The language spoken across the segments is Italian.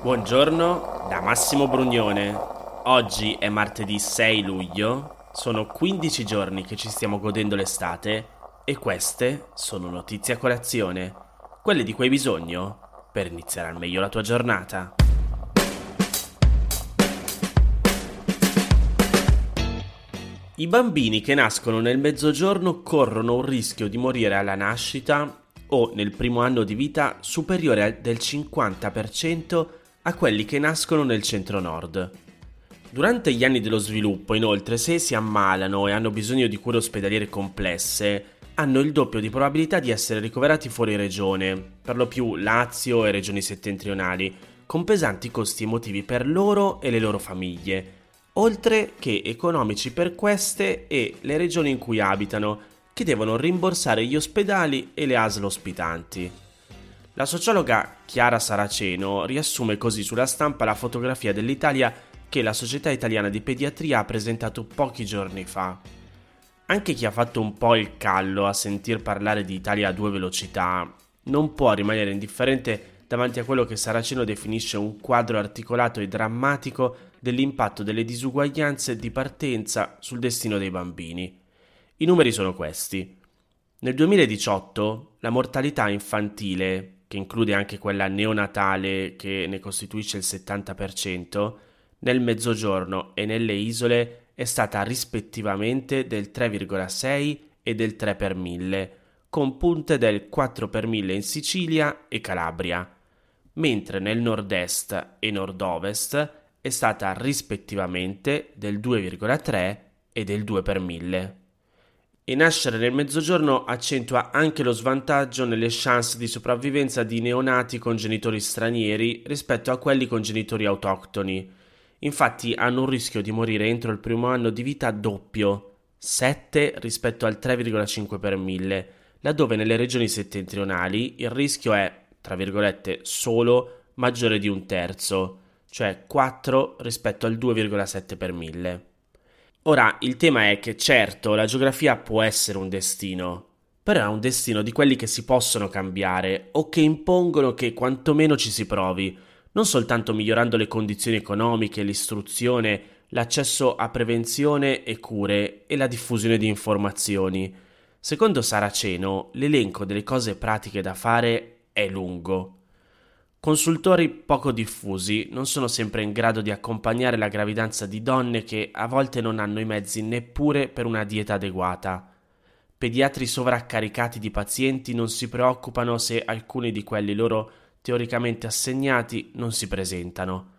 Buongiorno da Massimo Brugnone. Oggi è martedì 6 luglio, sono 15 giorni che ci stiamo godendo l'estate e queste sono notizie a colazione, quelle di cui hai bisogno per iniziare al meglio la tua giornata. I bambini che nascono nel mezzogiorno corrono un rischio di morire alla nascita o nel primo anno di vita superiore del 50% a quelli che nascono nel centro-nord. Durante gli anni dello sviluppo, inoltre, se si ammalano e hanno bisogno di cure ospedaliere complesse, hanno il doppio di probabilità di essere ricoverati fuori regione, per lo più Lazio e regioni settentrionali, con pesanti costi emotivi per loro e le loro famiglie, oltre che economici per queste e le regioni in cui abitano, che devono rimborsare gli ospedali e le ASL ospitanti. La sociologa Chiara Saraceno riassume così sulla stampa la fotografia dell'Italia che la Società Italiana di Pediatria ha presentato pochi giorni fa. Anche chi ha fatto un po' il callo a sentir parlare di Italia a due velocità non può rimanere indifferente davanti a quello che Saraceno definisce un quadro articolato e drammatico dell'impatto delle disuguaglianze di partenza sul destino dei bambini. I numeri sono questi. Nel 2018 la mortalità infantile, che include anche quella neonatale che ne costituisce il 70%, nel mezzogiorno e nelle isole è stata rispettivamente del 3,6 e del 3 per 1000, con punte del 4 per 1000 in Sicilia e Calabria mentre nel nord-est e nord-ovest è stata rispettivamente del 2,3 e del 2 per 1000. E nascere nel mezzogiorno accentua anche lo svantaggio nelle chance di sopravvivenza di neonati con genitori stranieri rispetto a quelli con genitori autoctoni. Infatti hanno un rischio di morire entro il primo anno di vita doppio, 7 rispetto al 3,5 per 1000, laddove nelle regioni settentrionali il rischio è tra virgolette, solo maggiore di un terzo, cioè 4 rispetto al 2,7 per 1000. Ora, il tema è che certo, la geografia può essere un destino, però è un destino di quelli che si possono cambiare o che impongono che quantomeno ci si provi, non soltanto migliorando le condizioni economiche, l'istruzione, l'accesso a prevenzione e cure e la diffusione di informazioni. Secondo Saraceno, l'elenco delle cose pratiche da fare è lungo. Consultori poco diffusi non sono sempre in grado di accompagnare la gravidanza di donne che a volte non hanno i mezzi neppure per una dieta adeguata. Pediatri sovraccaricati di pazienti non si preoccupano se alcuni di quelli loro teoricamente assegnati non si presentano.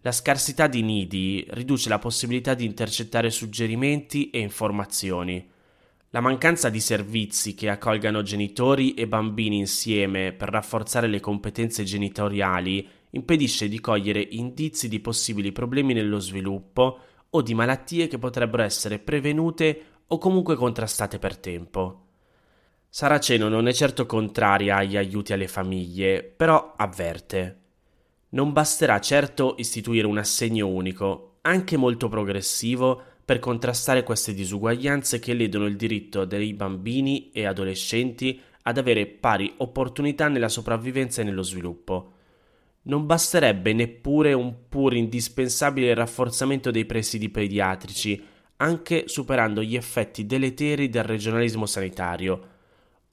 La scarsità di nidi riduce la possibilità di intercettare suggerimenti e informazioni. La mancanza di servizi che accolgano genitori e bambini insieme per rafforzare le competenze genitoriali impedisce di cogliere indizi di possibili problemi nello sviluppo o di malattie che potrebbero essere prevenute o comunque contrastate per tempo. Saraceno non è certo contraria agli aiuti alle famiglie, però avverte. Non basterà certo istituire un assegno unico, anche molto progressivo, per contrastare queste disuguaglianze che ledono il diritto dei bambini e adolescenti ad avere pari opportunità nella sopravvivenza e nello sviluppo. Non basterebbe neppure un pur indispensabile rafforzamento dei presidi pediatrici, anche superando gli effetti deleteri del regionalismo sanitario.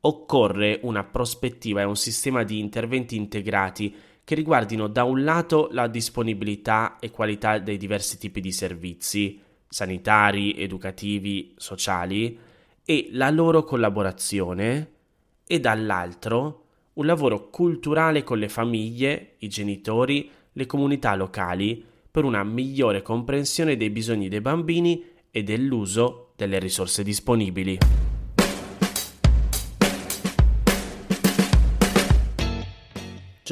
Occorre una prospettiva e un sistema di interventi integrati che riguardino da un lato la disponibilità e qualità dei diversi tipi di servizi, sanitari, educativi, sociali e la loro collaborazione e dall'altro un lavoro culturale con le famiglie, i genitori, le comunità locali per una migliore comprensione dei bisogni dei bambini e dell'uso delle risorse disponibili.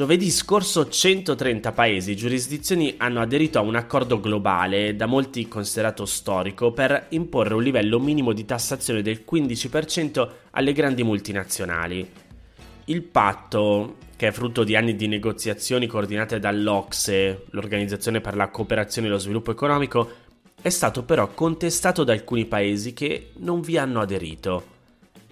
Giovedì scorso 130 paesi e giurisdizioni hanno aderito a un accordo globale, da molti considerato storico, per imporre un livello minimo di tassazione del 15% alle grandi multinazionali. Il patto, che è frutto di anni di negoziazioni coordinate dall'Ocse, l'Organizzazione per la cooperazione e lo sviluppo economico, è stato però contestato da alcuni paesi che non vi hanno aderito.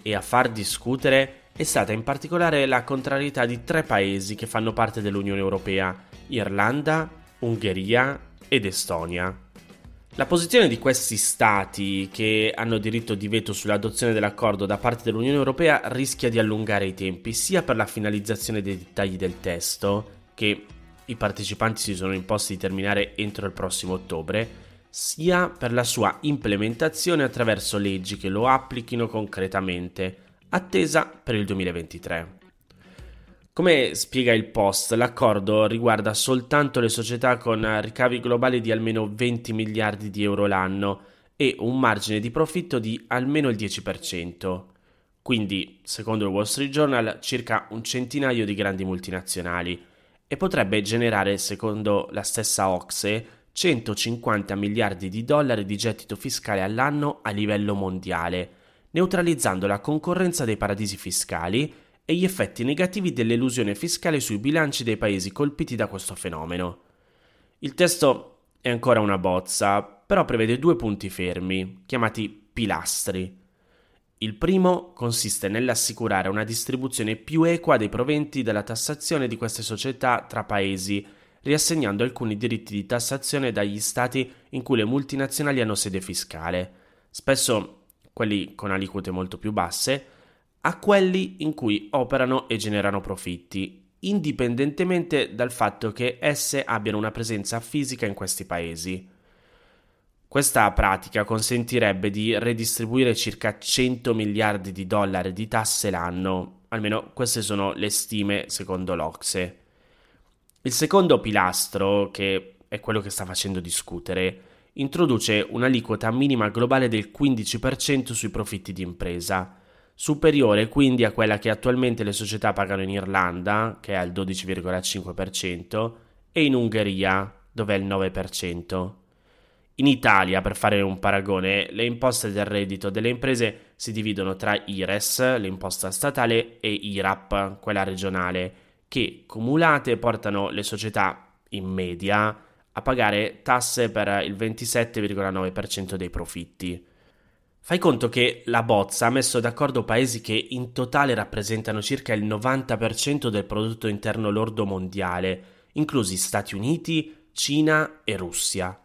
E a far discutere è stata in particolare la contrarietà di tre paesi che fanno parte dell'Unione Europea, Irlanda, Ungheria ed Estonia. La posizione di questi stati che hanno diritto di veto sull'adozione dell'accordo da parte dell'Unione Europea rischia di allungare i tempi sia per la finalizzazione dei dettagli del testo, che i partecipanti si sono imposti di terminare entro il prossimo ottobre, sia per la sua implementazione attraverso leggi che lo applichino concretamente, attesa per il 2023. Come spiega il Post, l'accordo riguarda soltanto le società con ricavi globali di almeno 20 miliardi di euro l'anno e un margine di profitto di almeno il 10%. Quindi, secondo il Wall Street Journal, circa un centinaio di grandi multinazionali e potrebbe generare, secondo la stessa Ocse, 150 miliardi di dollari di gettito fiscale all'anno a livello mondiale, neutralizzando la concorrenza dei paradisi fiscali e gli effetti negativi dell'elusione fiscale sui bilanci dei paesi colpiti da questo fenomeno. Il testo è ancora una bozza, però prevede due punti fermi, chiamati pilastri. Il primo consiste nell'assicurare una distribuzione più equa dei proventi della tassazione di queste società tra paesi, riassegnando alcuni diritti di tassazione dagli stati in cui le multinazionali hanno sede fiscale, spesso quelli con aliquote molto più basse, a quelli in cui operano e generano profitti, indipendentemente dal fatto che esse abbiano una presenza fisica in questi paesi. Questa pratica consentirebbe di redistribuire circa 100 miliardi di dollari di tasse l'anno, almeno queste sono le stime secondo l'Ocse. Il secondo pilastro, che è quello che sta facendo discutere, introduce un'aliquota minima globale del 15% sui profitti di impresa, superiore quindi a quella che attualmente le società pagano in Irlanda, che è al 12,5%, e in Ungheria, dove è il 9%. In Italia, per fare un paragone, le imposte del reddito delle imprese si dividono tra IRES, l'imposta statale, e IRAP, quella regionale, che cumulate portano le società in media a pagare tasse per il 27,9% dei profitti. Fai conto che la bozza ha messo d'accordo paesi che in totale rappresentano circa il 90% del prodotto interno lordo mondiale, inclusi Stati Uniti, Cina e Russia.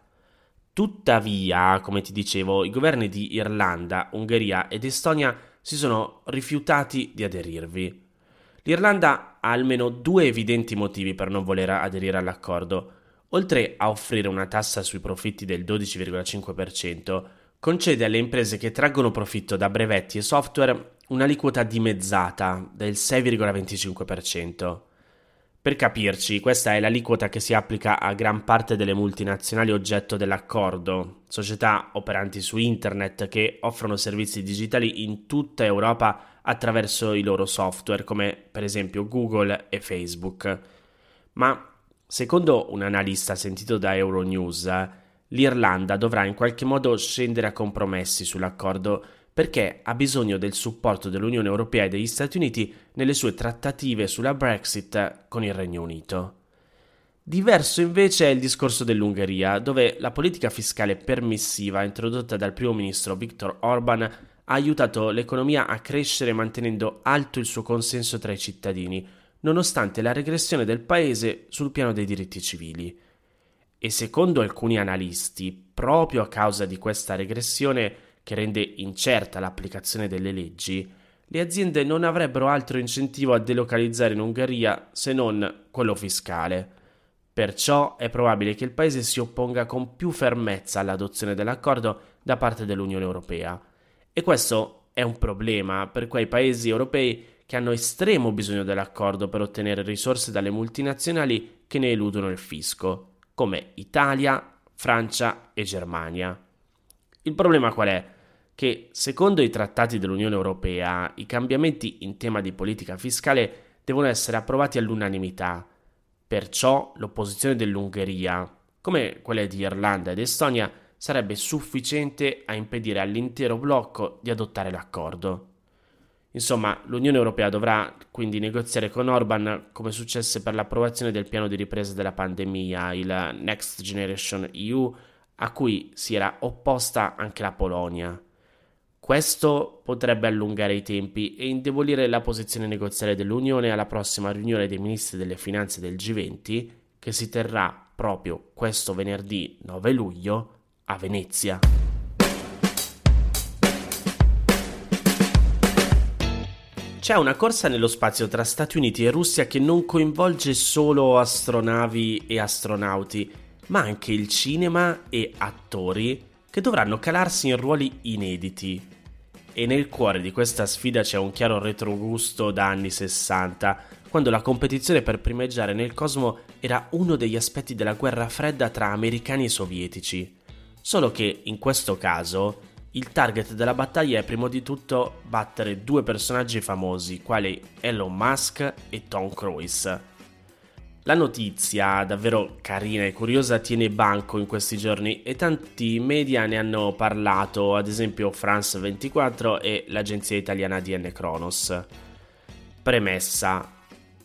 Tuttavia, come ti dicevo, i governi di Irlanda, Ungheria ed Estonia si sono rifiutati di aderirvi. L'Irlanda ha almeno due evidenti motivi per non voler aderire all'accordo. Oltre a offrire una tassa sui profitti del 12,5%, concede alle imprese che traggono profitto da brevetti e software un'aliquota dimezzata del 6,25%. Per capirci, questa è l'aliquota che si applica a gran parte delle multinazionali oggetto dell'accordo, società operanti su internet che offrono servizi digitali in tutta Europa attraverso i loro software, come per esempio Google e Facebook. Ma secondo un analista sentito da Euronews, l'Irlanda dovrà in qualche modo scendere a compromessi sull'accordo perché ha bisogno del supporto dell'Unione Europea e degli Stati Uniti nelle sue trattative sulla Brexit con il Regno Unito. Diverso invece è il discorso dell'Ungheria, dove la politica fiscale permissiva introdotta dal primo ministro Viktor Orban ha aiutato l'economia a crescere mantenendo alto il suo consenso tra i cittadini, nonostante la regressione del paese sul piano dei diritti civili e secondo alcuni analisti, proprio a causa di questa regressione che rende incerta l'applicazione delle leggi, le aziende non avrebbero altro incentivo a delocalizzare in Ungheria se non quello fiscale. Perciò è probabile che il paese si opponga con più fermezza all'adozione dell'accordo da parte dell'Unione Europea. E questo è un problema per quei paesi europei che hanno estremo bisogno dell'accordo per ottenere risorse dalle multinazionali che ne eludono il fisco come Italia, Francia e Germania. Il problema qual è? Che secondo i trattati dell'Unione Europea i cambiamenti in tema di politica fiscale devono essere approvati all'unanimità. Perciò l'opposizione dell'Ungheria, come quelle di Irlanda ed Estonia, sarebbe sufficiente a impedire all'intero blocco di adottare l'accordo. Insomma, l'Unione Europea dovrà quindi negoziare con Orban come successe per l'approvazione del piano di ripresa della pandemia, il Next Generation EU, a cui si era opposta anche la Polonia. Questo potrebbe allungare i tempi e indebolire la posizione negoziale dell'Unione alla prossima riunione dei ministri delle finanze del G20, che si terrà proprio questo venerdì 9 luglio a Venezia. C'è una corsa nello spazio tra Stati Uniti e Russia che non coinvolge solo astronavi e astronauti, ma anche il cinema e attori che dovranno calarsi in ruoli inediti. E nel cuore di questa sfida c'è un chiaro retrogusto da anni 60, quando la competizione per primeggiare nel cosmo era uno degli aspetti della guerra fredda tra americani e sovietici. Solo che in questo caso il target della battaglia è prima di tutto battere due personaggi famosi, quali Elon Musk e Tom Cruise. La notizia, davvero carina e curiosa, tiene banco in questi giorni e tanti media ne hanno parlato, ad esempio France 24 e l'agenzia italiana DN Kronos. Premessa,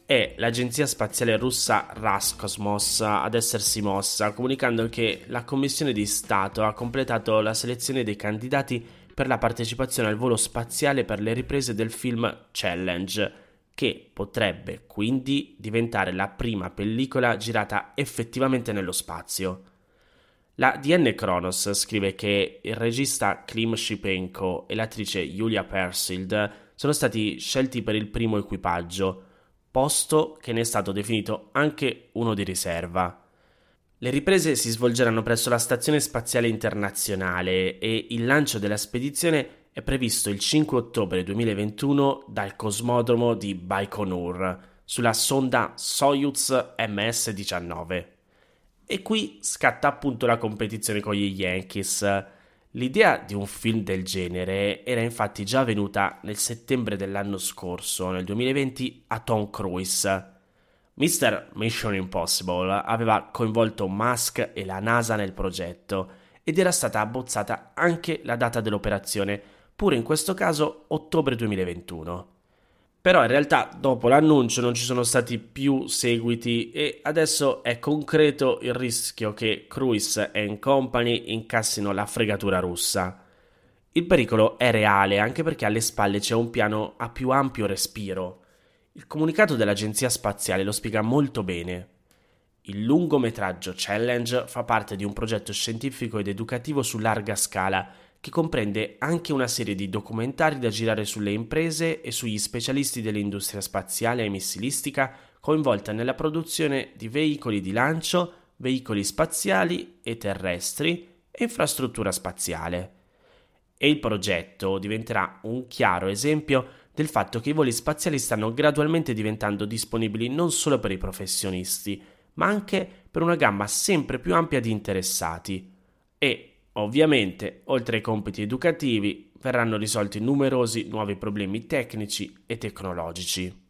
è l'agenzia spaziale russa Raskosmos ad essersi mossa, comunicando che la Commissione di Stato ha completato la selezione dei candidati per la partecipazione al volo spaziale per le riprese del film Challenge, che potrebbe quindi diventare la prima pellicola girata effettivamente nello spazio. La DN Kronos scrive che il regista Klim Shipenko e l'attrice Julia Persild sono stati scelti per il primo equipaggio, posto che ne è stato definito anche uno di riserva. Le riprese si svolgeranno presso la Stazione Spaziale Internazionale e il lancio della spedizione è previsto il 5 ottobre 2021 dal cosmodromo di Baikonur sulla sonda Soyuz MS-19. E qui scatta appunto la competizione con gli Yankees L'idea di un film del genere era infatti già venuta nel settembre dell'anno scorso, nel 2020, a Tom Cruise. Mr. Mission Impossible aveva coinvolto Musk e la NASA nel progetto ed era stata abbozzata anche la data dell'operazione, pure in questo caso ottobre 2021. Però in realtà dopo l'annuncio non ci sono stati più seguiti e adesso è concreto il rischio che Cruise e Company incassino la fregatura russa. Il pericolo è reale anche perché alle spalle c'è un piano a più ampio respiro. Il comunicato dell'Agenzia Spaziale lo spiega molto bene. Il lungometraggio Challenge fa parte di un progetto scientifico ed educativo su larga scala che comprende anche una serie di documentari da girare sulle imprese e sugli specialisti dell'industria spaziale e missilistica coinvolta nella produzione di veicoli di lancio, veicoli spaziali e terrestri e infrastruttura spaziale. E il progetto diventerà un chiaro esempio del fatto che i voli spaziali stanno gradualmente diventando disponibili non solo per i professionisti, ma anche per una gamma sempre più ampia di interessati. E Ovviamente, oltre ai compiti educativi, verranno risolti numerosi nuovi problemi tecnici e tecnologici.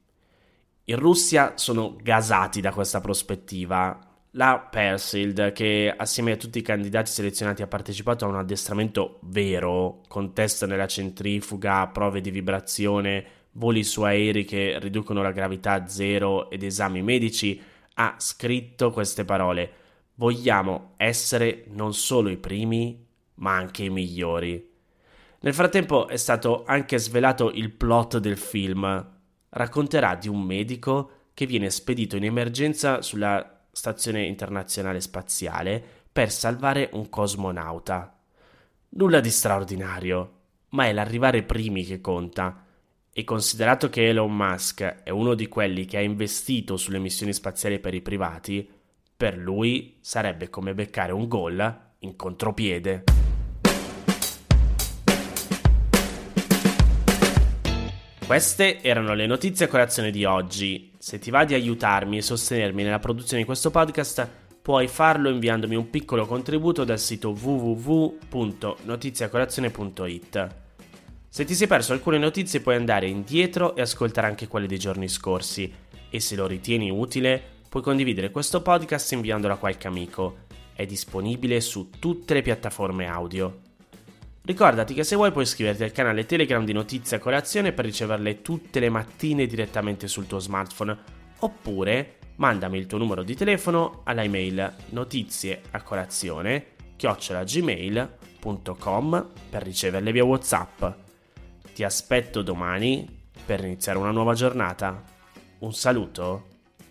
In Russia sono gasati da questa prospettiva. La Persild, che assieme a tutti i candidati selezionati ha partecipato a un addestramento vero, con test nella centrifuga, prove di vibrazione, voli su aerei che riducono la gravità a zero ed esami medici, ha scritto queste parole vogliamo essere non solo i primi, ma anche i migliori. Nel frattempo è stato anche svelato il plot del film. Racconterà di un medico che viene spedito in emergenza sulla Stazione Internazionale Spaziale per salvare un cosmonauta. Nulla di straordinario, ma è l'arrivare primi che conta. E considerato che Elon Musk è uno di quelli che ha investito sulle missioni spaziali per i privati, per lui sarebbe come beccare un gol in contropiede. Queste erano le notizie a colazione di oggi. Se ti va di aiutarmi e sostenermi nella produzione di questo podcast, puoi farlo inviandomi un piccolo contributo dal sito www.notiziacolazione.it. Se ti sei perso alcune notizie puoi andare indietro e ascoltare anche quelle dei giorni scorsi e se lo ritieni utile Puoi condividere questo podcast inviandolo a qualche amico. È disponibile su tutte le piattaforme audio. Ricordati che se vuoi puoi iscriverti al canale Telegram di Notizie a Colazione per riceverle tutte le mattine direttamente sul tuo smartphone, oppure mandami il tuo numero di telefono alla email notizieacolazione chiocciolagmail.com per riceverle via Whatsapp. Ti aspetto domani per iniziare una nuova giornata. Un saluto